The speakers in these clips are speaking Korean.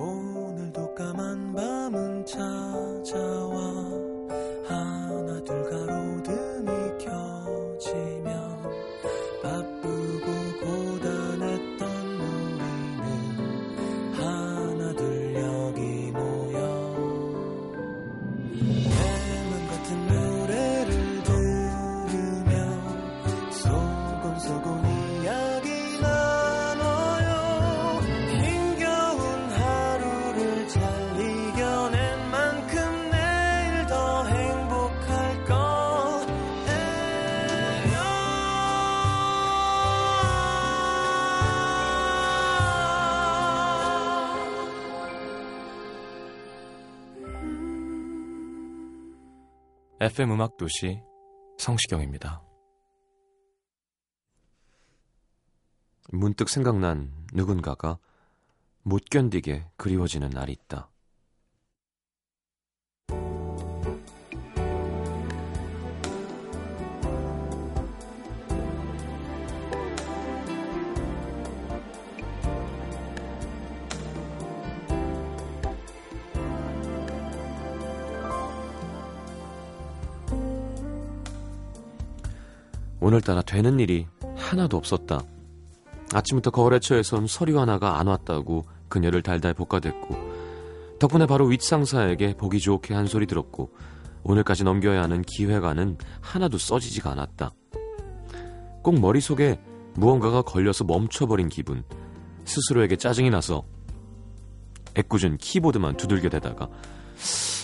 오늘도 까만 밤은 찾아와 FM 음악 도시 성시경입니다. 문득 생각난 누군가가 못 견디게 그리워지는 날이 있다. 오늘따라 되는 일이 하나도 없었다. 아침부터 거래처에선 서류 하나가 안 왔다고 그녀를 달달 볶아댔고 덕분에 바로 윗상사에게 보기 좋게 한 소리 들었고 오늘까지 넘겨야 하는 기획안은 하나도 써지지가 않았다. 꼭 머릿속에 무언가가 걸려서 멈춰버린 기분 스스로에게 짜증이 나서 애꿎은 키보드만 두들겨 대다가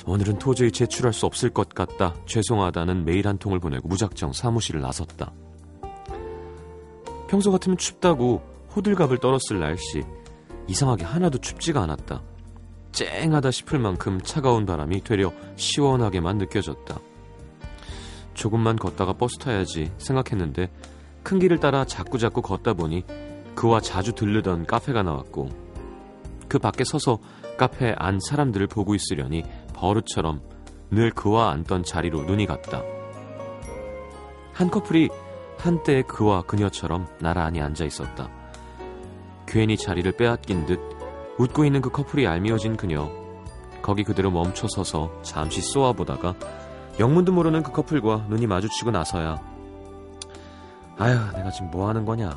오늘은 도저히 제출할 수 없을 것 같다. 죄송하다는 메일 한 통을 보내고 무작정 사무실을 나섰다. 평소 같으면 춥다고 호들갑을 떨었을 날씨 이상하게 하나도 춥지가 않았다. 쨍하다 싶을 만큼 차가운 바람이 되려 시원하게만 느껴졌다. 조금만 걷다가 버스 타야지 생각했는데 큰 길을 따라 자꾸자꾸 걷다 보니 그와 자주 들르던 카페가 나왔고 그 밖에 서서 카페 안 사람들을 보고 있으려니 버릇처럼 늘 그와 앉던 자리로 눈이 갔다. 한 커플이 한때 그와 그녀처럼 나란히 앉아 있었다. 괜히 자리를 빼앗긴 듯 웃고 있는 그 커플이 알미어진 그녀. 거기 그대로 멈춰 서서 잠시 쏘아보다가 영문도 모르는 그 커플과 눈이 마주치고 나서야 아휴 내가 지금 뭐 하는 거냐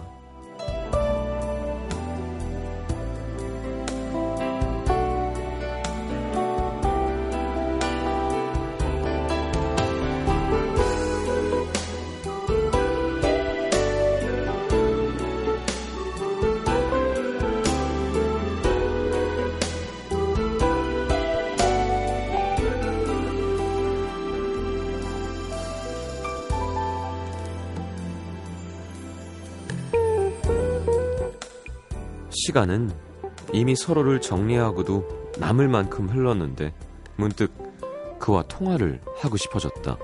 시간은 이미 서로를 정리하고도 남을 만큼 흘렀는데 문득 그와 통화를 하고 싶어졌다.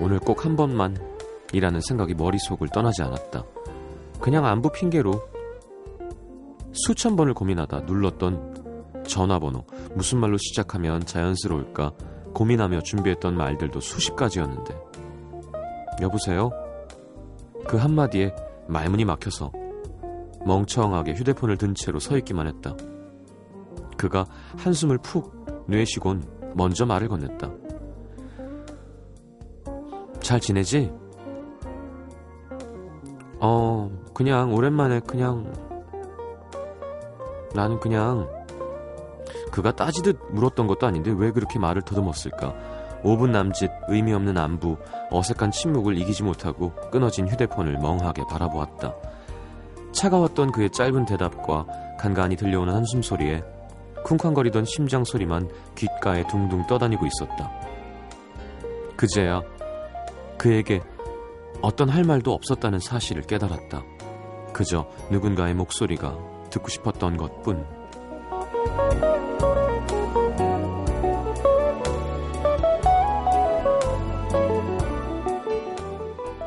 오늘 꼭 한 번만 이라는 생각이 머릿속을 떠나지 않았다. 그냥 안부 핑계로 수천 번을 고민하다 눌렀던 전화번호 무슨 말로 시작하면 자연스러울까 고민하며 준비했던 말들도 수십 가지였는데 여보세요? 그 한마디에 말문이 막혀서 멍청하게 휴대폰을 든 채로 서 있기만 했다. 그가 한숨을 푹 내쉬곤 먼저 말을 건넸다. 잘 지내지? 어, 그냥 오랜만에 그냥 나는 그냥 그가 따지듯 물었던 것도 아닌데 왜 그렇게 말을 더듬었을까? 5분 남짓 의미 없는 안부, 어색한 침묵을 이기지 못하고 끊어진 휴대폰을 멍하게 바라보았다. 차가웠던 그의 짧은 대답과 간간히 들려오는 한숨 소리에 쿵쾅거리던 심장 소리만 귓가에 둥둥 떠다니고 있었다. 그제야 그에게 어떤 할 말도 없었다는 사실을 깨달았다. 그저 누군가의 목소리가 듣고 싶었던 것 뿐.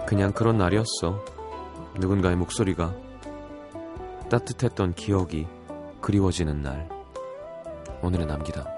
그냥 그런 날이었어. 누군가의 목소리가 따뜻했던 기억이 그리워지는 날. 오늘의 남기다.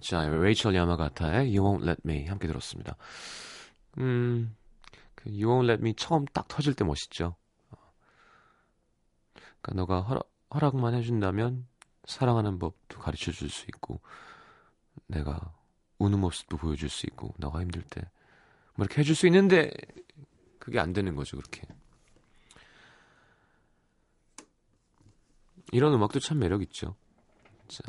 자, 레이첼 야마가타의 You Won't Let Me 함께 들었습니다. 음, 그 You Won't Let Me 처음 딱 터질 때 멋있죠. 그러니까 너가 허락, 허락만 해준다면 사랑하는 법도 가르쳐 줄 수 있고 내가 우는 모습도 보여줄 수 있고 너가 힘들 때 뭐 이렇게 해줄 수 있는데 그게 안 되는 거죠 그렇게 이런 음악도 참 매력 있죠 자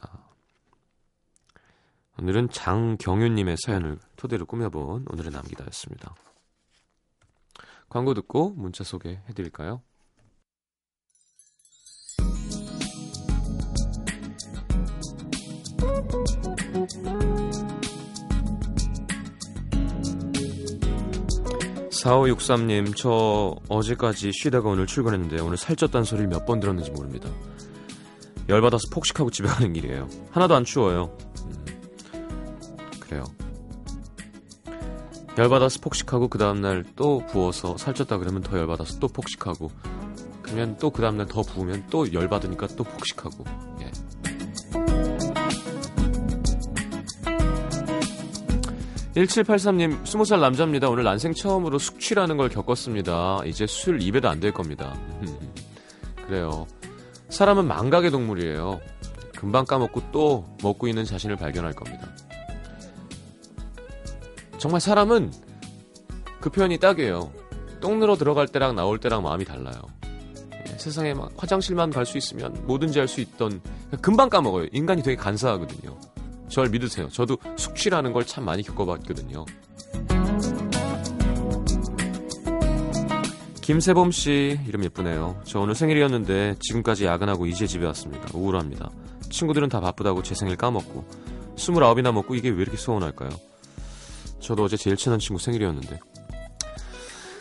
오늘은 장경윤님의 사연을 토대로 꾸며본 오늘의 남기다였습니다. 광고 듣고 문자 소개해드릴까요? (4563님) 저 어제까지 쉬다가 오늘 출근했는데 오늘 살쪘다는 소리를 몇 번 들었는지 모릅니다. 열받아서 폭식하고 집에 가는 길이에요. 하나도 안 추워요. 음, 그래요 열받아서 폭식하고 그 다음날 또 부어서 살쪘다 그러면 더 열받아서 또 폭식하고 그러면 또 그 다음날 더 부으면 또 열받으니까 또 폭식하고 예. 1783님, 20살 남자입니다. 오늘 난생 처음으로 숙취라는 걸 겪었습니다. 이제 술 입에도 안 될 겁니다. 그래요. 사람은 망각의 동물이에요. 금방 까먹고 또 먹고 있는 자신을 발견할 겁니다. 정말 사람은 그 표현이 딱이에요. 똥 누러 들어갈 때랑 나올 때랑 마음이 달라요. 예, 세상에 막 화장실만 갈 수 있으면 뭐든지 할 수 있던 금방 까먹어요. 인간이 되게 간사하거든요. 절 믿으세요. 저도 숙취라는 걸 참 많이 겪어봤거든요. 김세범 씨 이름 예쁘네요. 저 오늘 생일이었는데 지금까지 야근하고 이제 집에 왔습니다. 우울합니다. 친구들은 다 바쁘다고 제 생일 까먹고 29이나 먹고 이게 왜 이렇게 서운할까요? 저도 어제 제일 친한 친구 생일이었는데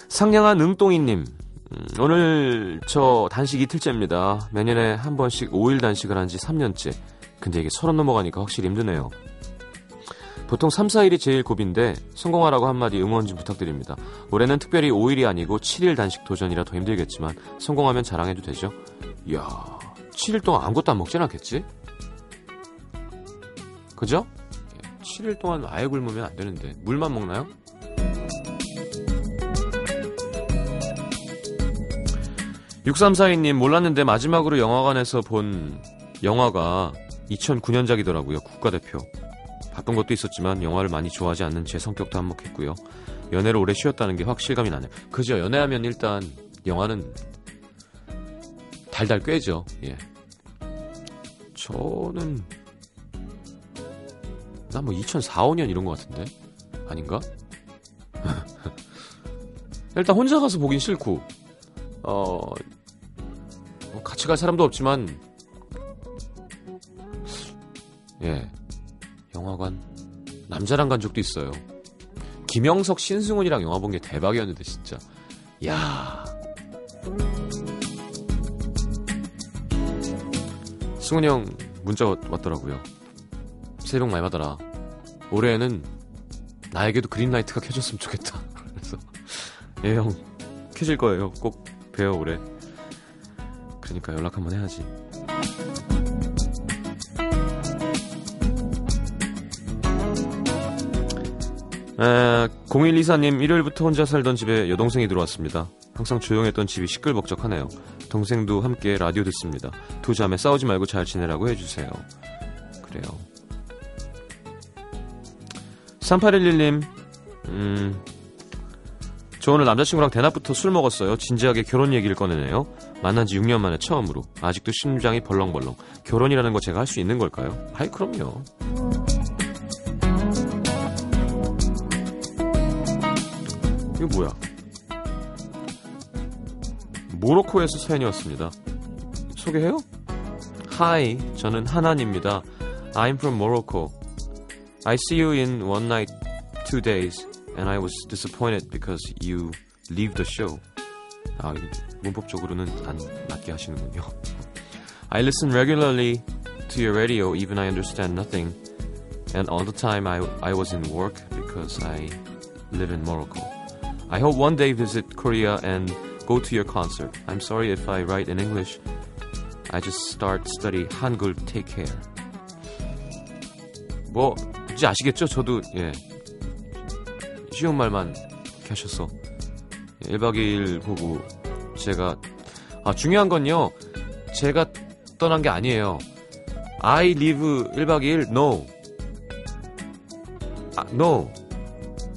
상냥한 응똥이님 음, 오늘 저 단식 이틀째입니다. 매년에 한 번씩 5일 단식을 한 지 3년째. 근데 이게 서른 넘어가니까 확실히 힘드네요. 보통 3, 4일이 제일 고비인데 성공하라고 한마디 응원 좀 부탁드립니다. 올해는 특별히 5일이 아니고 7일 단식 도전이라 더 힘들겠지만 성공하면 자랑해도 되죠? 이야, 7일 동안 아무것도 안 먹진 않겠지? 그죠? 7일 동안 아예 굶으면 안 되는데 물만 먹나요? (6342님) 몰랐는데 마지막으로 영화관에서 본 영화가 2009년작이더라고요 국가대표. 바쁜 것도 있었지만 영화를 많이 좋아하지 않는 제 성격도 한몫했고요. 연애를 오래 쉬었다는 게 확 실감이 나네요. 그죠? 연애하면 일단 영화는 달달 꿰죠. 예. 저는 난뭐 2004, 5년 이런 것 같은데? 아닌가? 일단 혼자 가서 보긴 싫고. 어뭐 같이 갈 사람도 없지만. 예. 영화관. 남자랑 간 적도 있어요. 김영석 신승훈이랑 영화 본 게 대박이었는데 진짜. 야. 승훈이 형 문자 왔더라고요 새해 복 많이 받아라. 올해에는 나에게도 그린라이트가 켜졌으면 좋겠다. 그래서 예 형 켜질 거예요. 꼭 봬요 올해. 그러니까 연락 한번 해야지. 에, 0124님 일요일부터 혼자 살던 집에 여동생이 들어왔습니다. 항상 조용했던 집이 시끌벅적하네요. 동생도 함께 라디오 듣습니다. 두 자매 싸우지 말고 잘 지내라고 해주세요. 그래요. 3811님, 음, 저 오늘 남자친구랑 대낮부터 술 먹었어요. 진지하게 결혼 얘기를 꺼내네요. 만난 지 6년 만에 처음으로. 아직도 심장이 벌렁벌렁. 결혼이라는 거 제가 할 수 있는 걸까요? 아이, 그럼요. 뭐야? 모로코에서 사연이 왔습니다. 소개해요? Hi, 저는 하난입니다. I'm from Morocco. I see you in one night, two days, and I was disappointed because you leave the show. 아, 문법적으로는 안 맞게 하시는군요. I listen regularly to your radio, even I understand nothing. And all the time I, I was in work because I live in Morocco. I hope one day visit Korea and go to your concert. I'm sorry if I write in English. I just start study Hangul. Take care. 뭐 이제 아시겠죠? 저도 예 쉬운 말만 하셔서 1박 2일 보고 제가 아 중요한 건요. 제가 떠난 게 아니에요. I live 1박 2일 no. 아, no.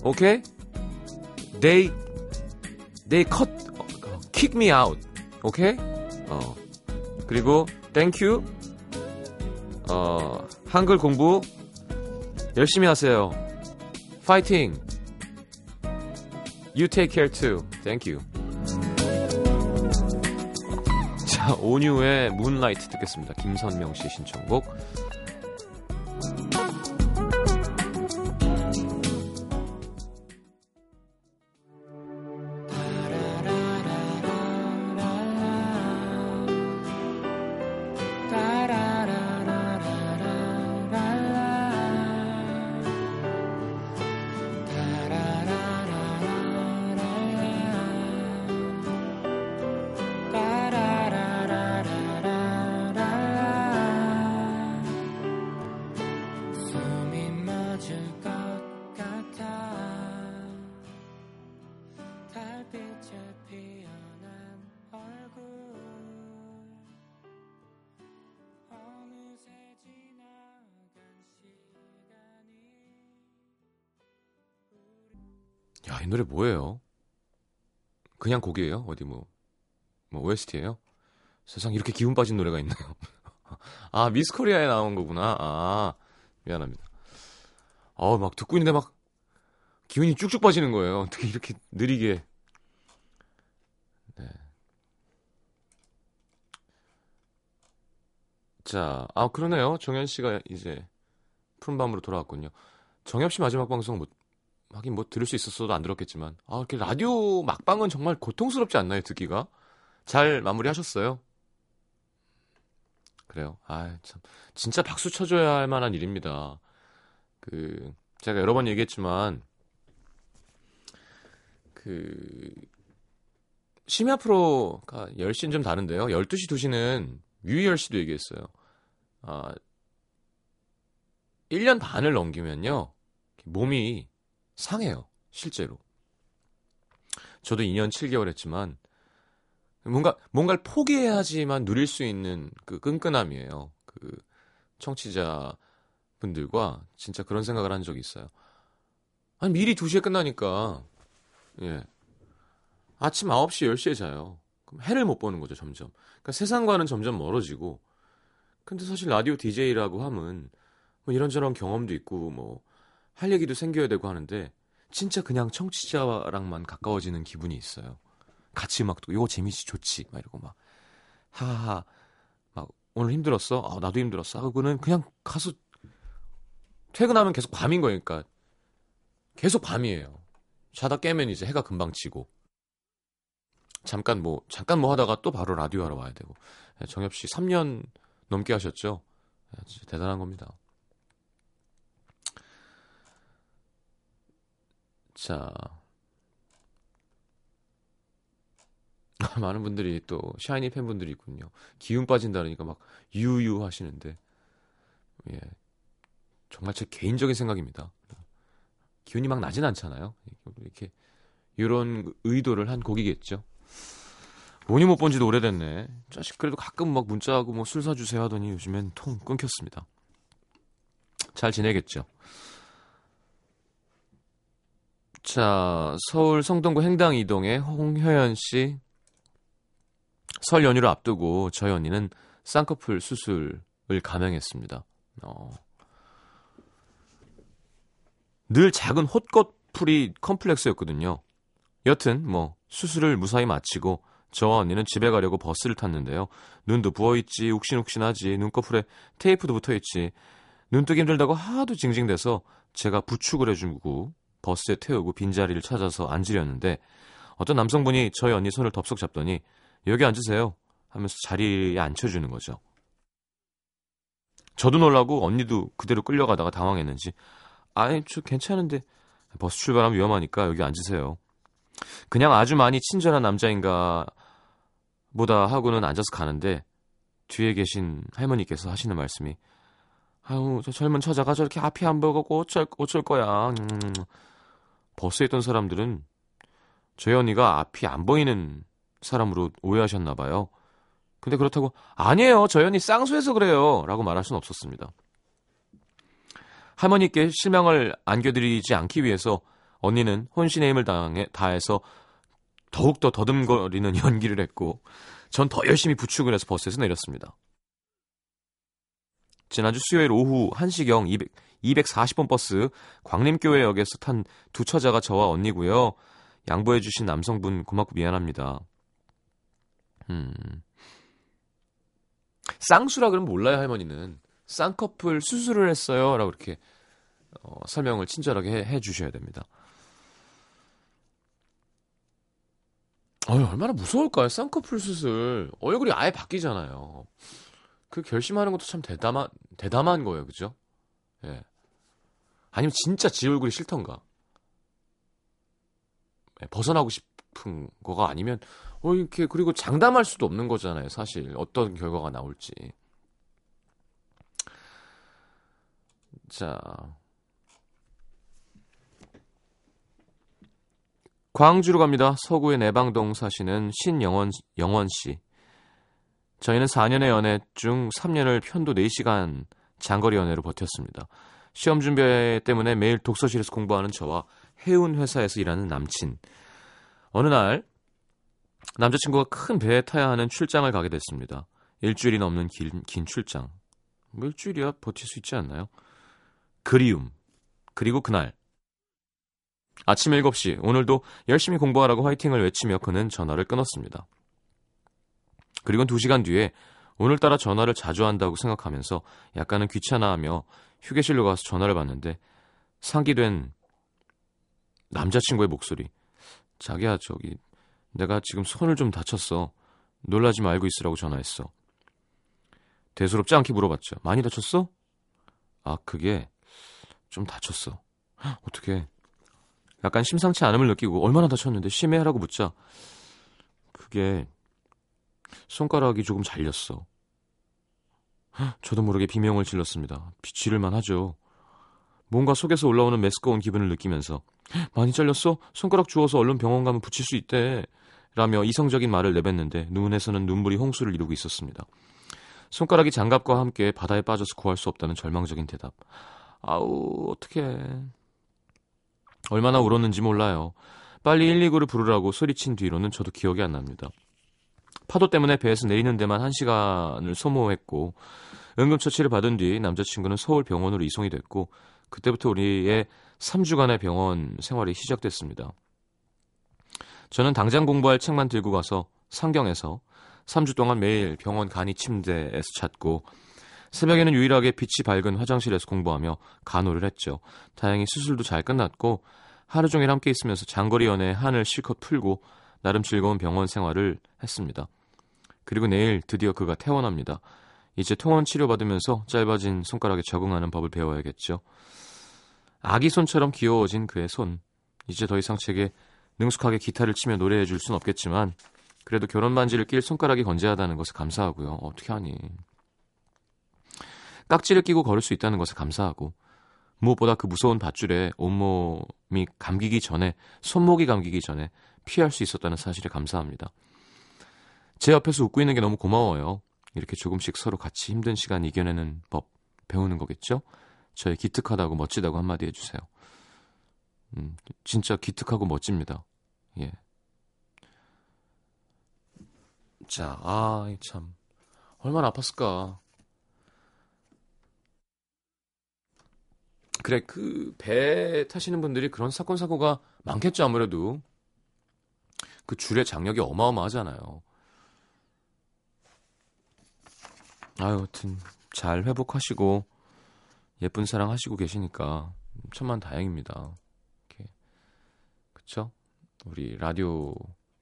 Okay? They they cut kick me out. Okay? 어. 그리고 thank you. 어, 한글 공부 열심히 하세요. 파이팅. You take care too. Thank you. 자, 온유의 문라이트 듣겠습니다. 김선명 씨 신청곡. 노래 뭐예요? 그냥 곡이에요? 어디 뭐, 뭐 OST예요? 세상 이렇게 기운 빠진 노래가 있나요? 아, 미스 코리아에 나온 거구나. 아, 미안합니다. 어, 막 듣고 있는데 막 기운이 쭉쭉 빠지는 거예요. 어떻게 이렇게 느리게. 네. 자, 아, 그러네요. 정현 씨가 이제 푸른 밤으로 돌아왔군요. 정엽 씨 마지막 방송 못, 하긴 뭐 들을 수 있었어도 안 들었겠지만. 아 이렇게 라디오 막방은 정말 고통스럽지 않나요 듣기가? 잘 마무리하셨어요? 그래요. 아 참. 진짜 박수 쳐줘야 할 만한 일입니다. 그 제가 여러 번 얘기했지만 그 심야 프로가 10시는 좀 다른데요. 12시 2시는 유희열 씨도 얘기했어요. 아 1년 반을 넘기면요. 몸이 상해요. 실제로. 저도 2년 7개월 했지만 뭔가 뭔가를 포기해야지만 누릴 수 있는 그 끈끈함이에요. 그 청취자 분들과 진짜 그런 생각을 한 적이 있어요. 아니 미리 2시에 끝나니까 예. 아침 9시 10시에 자요. 그럼 해를 못 보는 거죠, 점점. 그러니까 세상과는 점점 멀어지고 근데 사실 라디오 DJ라고 하면 뭐 이런저런 경험도 있고 뭐 할 얘기도 생겨야 되고 하는데 진짜 그냥 청취자랑만 가까워지는 기분이 있어요. 같이 막 이거 재밌지 좋지 막 이러고 막 하하하 막 오늘 힘들었어? 아 나도 힘들었어. 하고는 그냥 가서 퇴근하면 계속 밤인 거니까 계속 밤이에요. 자다 깨면 이제 해가 금방 지고 잠깐 뭐 잠깐 뭐 하다가 또 바로 라디오 하러 와야 되고 정엽 씨 3년 넘게 하셨죠? 진짜 대단한 겁니다. 자. 많은 분들이 또 샤이니 팬분들이 있군요. 기운 빠진다니까 막 유유 하시는데 예. 정말 제 개인적인 생각입니다. 기운이 막 나진 않잖아요. 이렇게 이런 의도를 한 곡이겠죠. 뭐니 못 본 지도 오래됐네. 자식 그래도 가끔 막 문자하고 뭐 술 사주세요 하더니 요즘엔 통 끊겼습니다. 잘 지내겠죠. 자, 서울 성동구 행당 이동의 홍효연 씨. 설 연휴를 앞두고 저희 언니는 쌍꺼풀 수술을 감행했습니다. 어. 늘 작은 헛것풀이 컴플렉스였거든요. 여튼 뭐 수술을 무사히 마치고 저와 언니는 집에 가려고 버스를 탔는데요. 눈도 부어있지 욱신욱신하지 눈꺼풀에 테이프도 붙어있지 눈뜨기 힘들다고 하도 징징대서 제가 부축을 해주고 버스에 태우고 빈자리를 찾아서 앉으려는데 어떤 남성분이 저희 언니 손을 덥석 잡더니 여기 앉으세요 하면서 자리에 앉혀주는 거죠. 저도 놀라고 언니도 그대로 끌려가다가 당황했는지 아니 저 괜찮은데 버스 출발하면 위험하니까 여기 앉으세요. 그냥 아주 많이 친절한 남자인가 보다 하고는 앉아서 가는데 뒤에 계신 할머니께서 하시는 말씀이 아유 저 젊은 처자가 저렇게 앞이 안 보고 어쩔 어쩔 거야. 음. 버스에 있던 사람들은 저희 언니가 앞이 안 보이는 사람으로 오해하셨나 봐요. 근데 그렇다고 아니에요. 저희 언니 쌍수해서 그래요. 라고 말할 수는 없었습니다. 할머니께 실망을 안겨드리지 않기 위해서 언니는 혼신의 힘을 당해, 다해서 더욱더 더듬거리는 연기를 했고 전 더 열심히 부축을 해서 버스에서 내렸습니다. 지난주 수요일 오후 1시경 200, 240번 버스 광림교회역에서 탄 두 처자가 저와 언니고요. 양보해 주신 남성분 고맙고 미안합니다. 음. 쌍수라 그러면 몰라요, 할머니는. 쌍꺼풀 수술을 했어요. 라고 이렇게 어, 설명을 친절하게 해, 해 주셔야 됩니다. 어휴, 얼마나 무서울까요? 쌍꺼풀 수술. 얼굴이 아예 바뀌잖아요. 그 결심하는 것도 참 대담한, 대담한 거예요. 그죠? 예. 아니면 진짜 지 얼굴이 싫던가. 예, 벗어나고 싶은 거가 아니면, 어, 이렇게, 그리고 장담할 수도 없는 거잖아요. 사실. 어떤 결과가 나올지. 자. 광주로 갑니다. 서구의 내방동 사시는 신영원 영원 씨. 저희는 4년의 연애 중 3년을 편도 4시간 장거리 연애로 버텼습니다. 시험 준비 때문에 매일 독서실에서 공부하는 저와 해운 회사에서 일하는 남친. 어느 날 남자친구가 큰 배에 타야 하는 출장을 가게 됐습니다. 일주일이 넘는 긴, 긴 출장. 뭐 일주일이야 버틸 수 있지 않나요? 그리움. 그리고 그날 아침 7시 오늘도 열심히 공부하라고 화이팅을 외치며 그는 전화를 끊었습니다. 그리고 2시간 뒤에 오늘따라 전화를 자주 한다고 생각하면서 약간은 귀찮아하며 휴게실로 가서 전화를 받는데 상기된 남자친구의 목소리. 자기야 저기 내가 지금 손을 좀 다쳤어. 놀라지 말고 있으라고 전화했어. 대수롭지 않게 물어봤죠. 많이 다쳤어? 아 그게 좀 다쳤어. 어떻게 약간 심상치 않음을 느끼고 얼마나 다쳤는데 심해라고 묻자 그게 손가락이 조금 잘렸어. 저도 모르게 비명을 질렀습니다. 비치를만 하죠. 뭔가 속에서 올라오는 메스꺼운 기분을 느끼면서 많이 잘렸어? 손가락 주워서 얼른 병원 가면 붙일 수 있대. 라며 이성적인 말을 내뱉는데 눈에서는 눈물이 홍수를 이루고 있었습니다. 손가락이 장갑과 함께 바다에 빠져서 구할 수 없다는 절망적인 대답. 아우 어떡해. 얼마나 울었는지 몰라요. 빨리 119를 부르라고 소리친 뒤로는 저도 기억이 안 납니다. 파도 때문에 배에서 내리는 데만 1시간을 소모했고 응급처치를 받은 뒤 남자친구는 서울 병원으로 이송이 됐고 그때부터 우리의 3주간의 병원 생활이 시작됐습니다. 저는 당장 공부할 책만 들고 가서 상경해서 3주 동안 매일 병원 간이 침대에서 잤고 새벽에는 유일하게 빛이 밝은 화장실에서 공부하며 간호를 했죠. 다행히 수술도 잘 끝났고 하루 종일 함께 있으면서 장거리 연애 한을 실컷 풀고 나름 즐거운 병원 생활을 했습니다. 그리고 내일 드디어 그가 퇴원합니다. 이제 통원 치료받으면서 짧아진 손가락에 적응하는 법을 배워야겠죠. 아기 손처럼 귀여워진 그의 손. 이제 더 이상 제게 능숙하게 기타를 치며 노래해 줄 순 없겠지만 그래도 결혼 반지를 낄 손가락이 건재하다는 것을 감사하고요. 어떻게 하니. 깍지를 끼고 걸을 수 있다는 것에 감사하고 무엇보다 그 무서운 밧줄에 온몸이 감기기 전에 손목이 감기기 전에 피할 수 있었다는 사실에 감사합니다. 제 옆에서 웃고 있는 게 너무 고마워요. 이렇게 조금씩 서로 같이 힘든 시간 이겨내는 법 배우는 거겠죠? 저의 기특하다고 멋지다고 한마디 해주세요. 음, 진짜 기특하고 멋집니다. 예. 자, 아, 참. 얼마나 아팠을까. 그래 그 배 타시는 분들이 그런 사건 사고가 많겠죠 아무래도 그 줄의 장력이 어마어마하잖아요. 아유, 하여튼 잘 회복하시고 예쁜 사랑 하시고 계시니까 천만 다행입니다. 이렇게 그쵸? 우리 라디오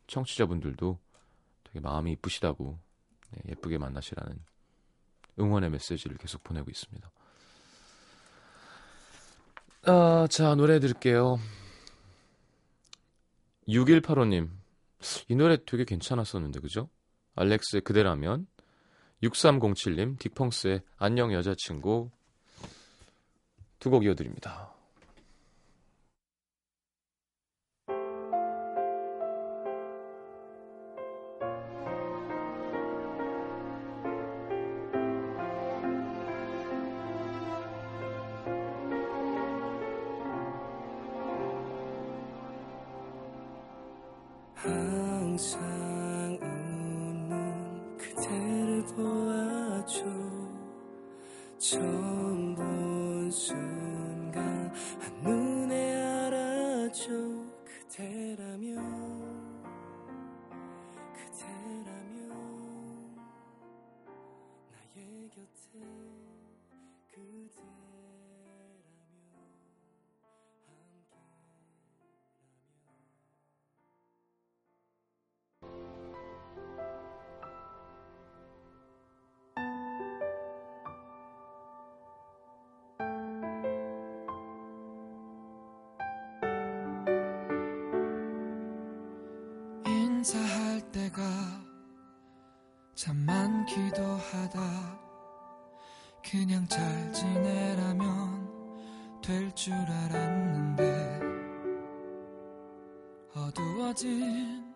청취자분들도 되게 마음이 이쁘시다고 네, 예쁘게 만나시라는 응원의 메시지를 계속 보내고 있습니다. 아, 자, 노래 들을게요. 6185님. 이 노래 되게 괜찮았었는데, 그죠? 알렉스의 그대라면. 6307님, 딕펑스의 안녕 여자친구. 두 곡 이어드립니다. 처음 본 순간 한눈에 알아줘. 그대라면 그대라면 나의 곁에 그대 인사할 때가 참 많기도 하다. 그냥 잘 지내라면 될 줄 알았는데 어두워진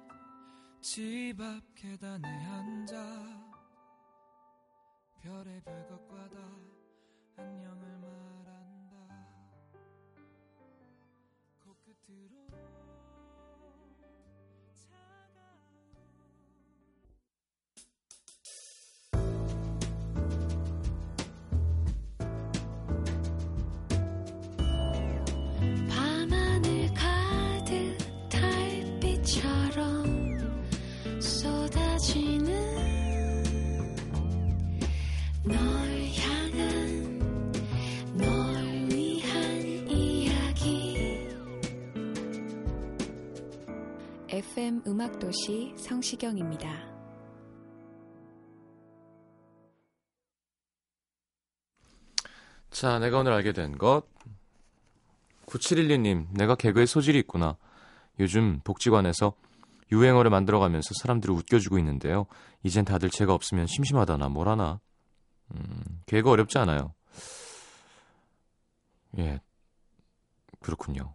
집 앞 계단에 앉아 별의별 것과 다 안녕을 말한다. 코끝으로 FM 음악도시 성시경입니다. 자, 내가 오늘 알게 된 것. 9712님, 내가 개그에 소질이 있구나. 요즘 복지관에서 유행어를 만들어가면서 사람들을 웃겨주고 있는데요. 이젠 다들 제가 없으면 심심하다나 뭘 하나. 음, 개그 어렵지 않아요. 예, 그렇군요.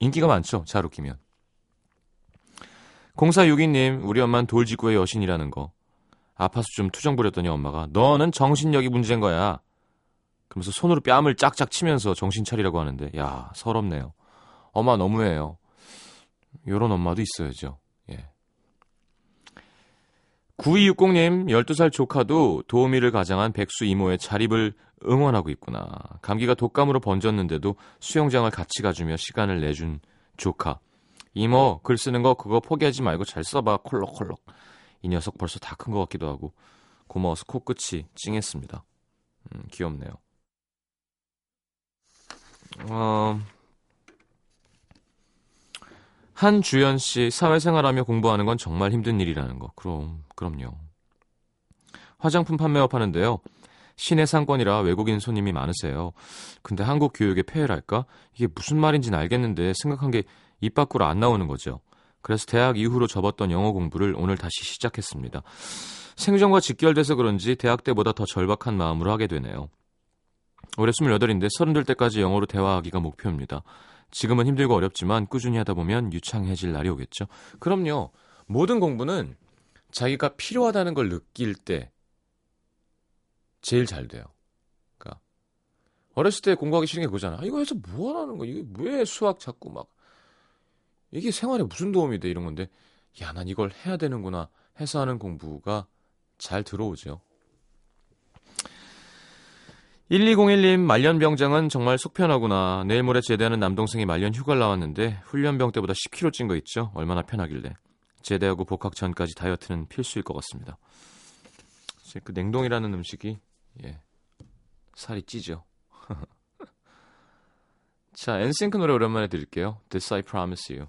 인기가 많죠, 잘 웃기면. 0462님, 우리 엄마는 돌직구의 여신이라는 거. 아파서 좀 투정 부렸더니 엄마가 너는 정신력이 문제인 거야. 그러면서 손으로 뺨을 짝짝 치면서 정신 차리라고 하는데 야 서럽네요. 엄마 너무해요. 요런 엄마도 있어야죠. 예. 9260님 12살 조카도 도우미를 가장한 백수 이모의 자립을 응원하고 있구나. 감기가 독감으로 번졌는데도 수영장을 같이 가주며 시간을 내준 조카. 이모 글 쓰는 거 그거 포기하지 말고 잘 써봐 콜록콜록. 이 녀석 벌써 다 큰 것 같기도 하고 고마워서 코끝이 찡했습니다. 음, 귀엽네요. 어, 한주연 씨, 사회생활하며 공부하는 건 정말 힘든 일이라는 거. 그럼, 그럼요. 화장품 판매업 하는데요. 시내 상권이라 외국인 손님이 많으세요. 근데 한국 교육의 폐해랄까? 이게 무슨 말인지는 알겠는데 생각한 게 입 밖으로 안 나오는 거죠. 그래서 대학 이후로 접었던 영어 공부를 오늘 다시 시작했습니다. 생존과 직결돼서 그런지 대학 때보다 더 절박한 마음으로 하게 되네요. 올해 28인데 30될 때까지 영어로 대화하기가 목표입니다. 지금은 힘들고 어렵지만 꾸준히 하다 보면 유창해질 날이 오겠죠. 그럼요. 모든 공부는 자기가 필요하다는 걸 느낄 때 제일 잘 돼요. 그러니까 어렸을 때 공부하기 싫은 게 그거잖아. 아, 이거 해서 뭐 하라는 거야? 이게 왜 수학 자꾸 막 이게 생활에 무슨 도움이 돼 이런 건데 야, 난 이걸 해야 되는구나 해서 하는 공부가 잘 들어오죠. 1201님 말년병장은 정말 속편하구나. 내일 모레 제대하는 남동생이 말년 휴가를 나왔는데 훈련병 때보다 10kg 찐 거 있죠. 얼마나 편하길래. 제대하고 복학 전까지 다이어트는 필수일 것 같습니다. 그 냉동이라는 음식이 예, 살이 찌죠. 자, 엔싱크 노래 오랜만에 들을게요. This I Promise You.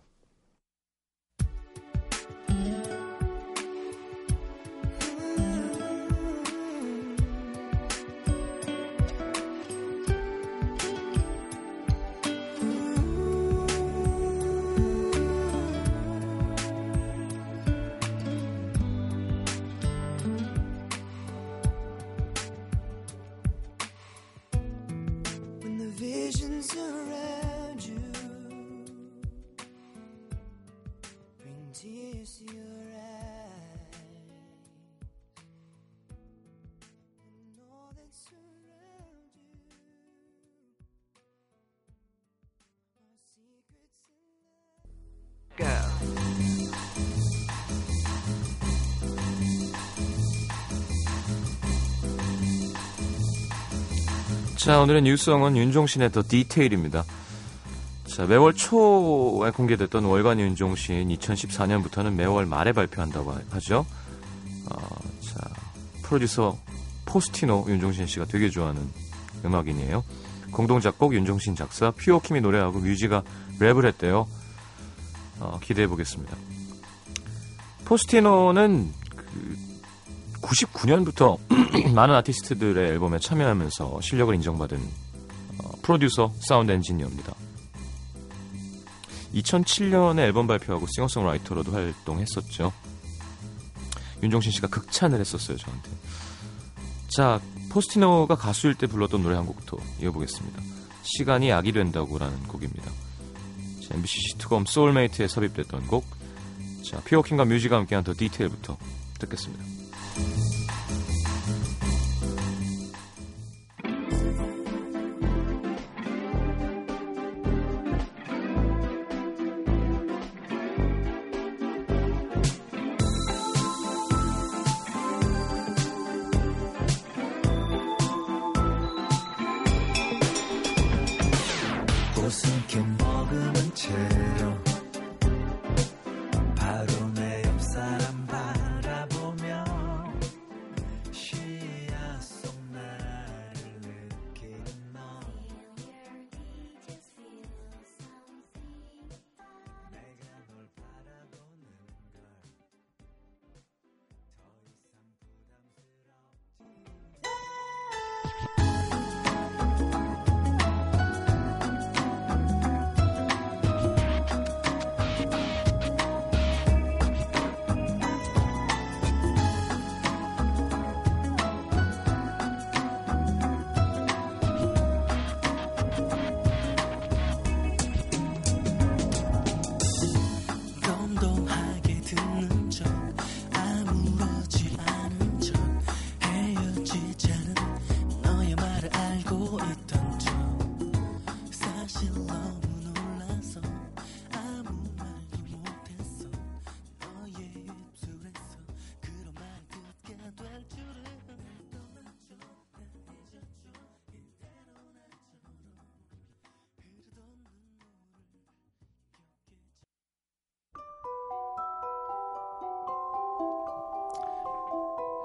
자, 오늘의 new song은 윤종신의 The Detail입니다. 자, 매월 초에 공개됐던 월간 윤종신 2014년부터는 매월 말에 발표한다고 하죠. 어, 자, 프로듀서 포스티노 윤종신 씨가 되게 좋아하는 음악인이에요. 공동 작곡 윤종신 작사, 퓨어킴이 노래하고 뮤지가 랩을 했대요. 어, 기대해 보겠습니다. 포스티노는 그 99년부터 많은 아티스트들의 앨범에 참여하면서 실력을 인정받은 어, 프로듀서 사운드 엔지니어입니다. 2007년에 앨범 발표하고 싱어송라이터로도 활동했었죠. 윤종신 씨가 극찬을 했었어요, 저한테. 자, 포스티노가 가수일 때 불렀던 노래 한 곡도 이어보겠습니다. 시간이 약이 된다고라는 곡입니다. 자, MBC 시트콤 소울메이트에 삽입됐던 곡. 자, 피오킹과 뮤지가 함께한 더 디테일부터 듣겠습니다.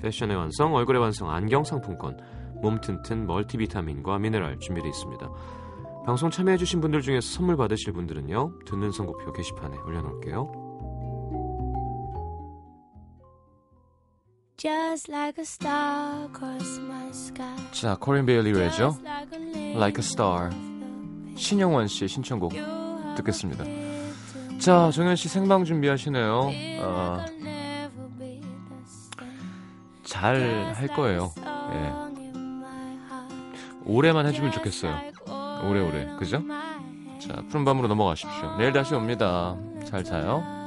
패션의 완성, 얼굴의 완성, 안경 상품권, 몸 튼튼 멀티비타민과 미네랄 준비되어 있습니다. 방송 참여해주신 분들 중에서 선물 받으실 분들은요, 듣는 선곡표 게시판에 올려놓을게요. Like 자, 코린 베일리웨죠. Like a Star. 신영원 씨의 신청곡 듣겠습니다. 자, 정현 씨 생방 준비하시네요. 어, 잘 할 거예요. 예. 오래만 해주면 좋겠어요. 오래오래. 그죠? 자, 푸른 밤으로 넘어가십시오. 내일 다시 옵니다. 잘 자요.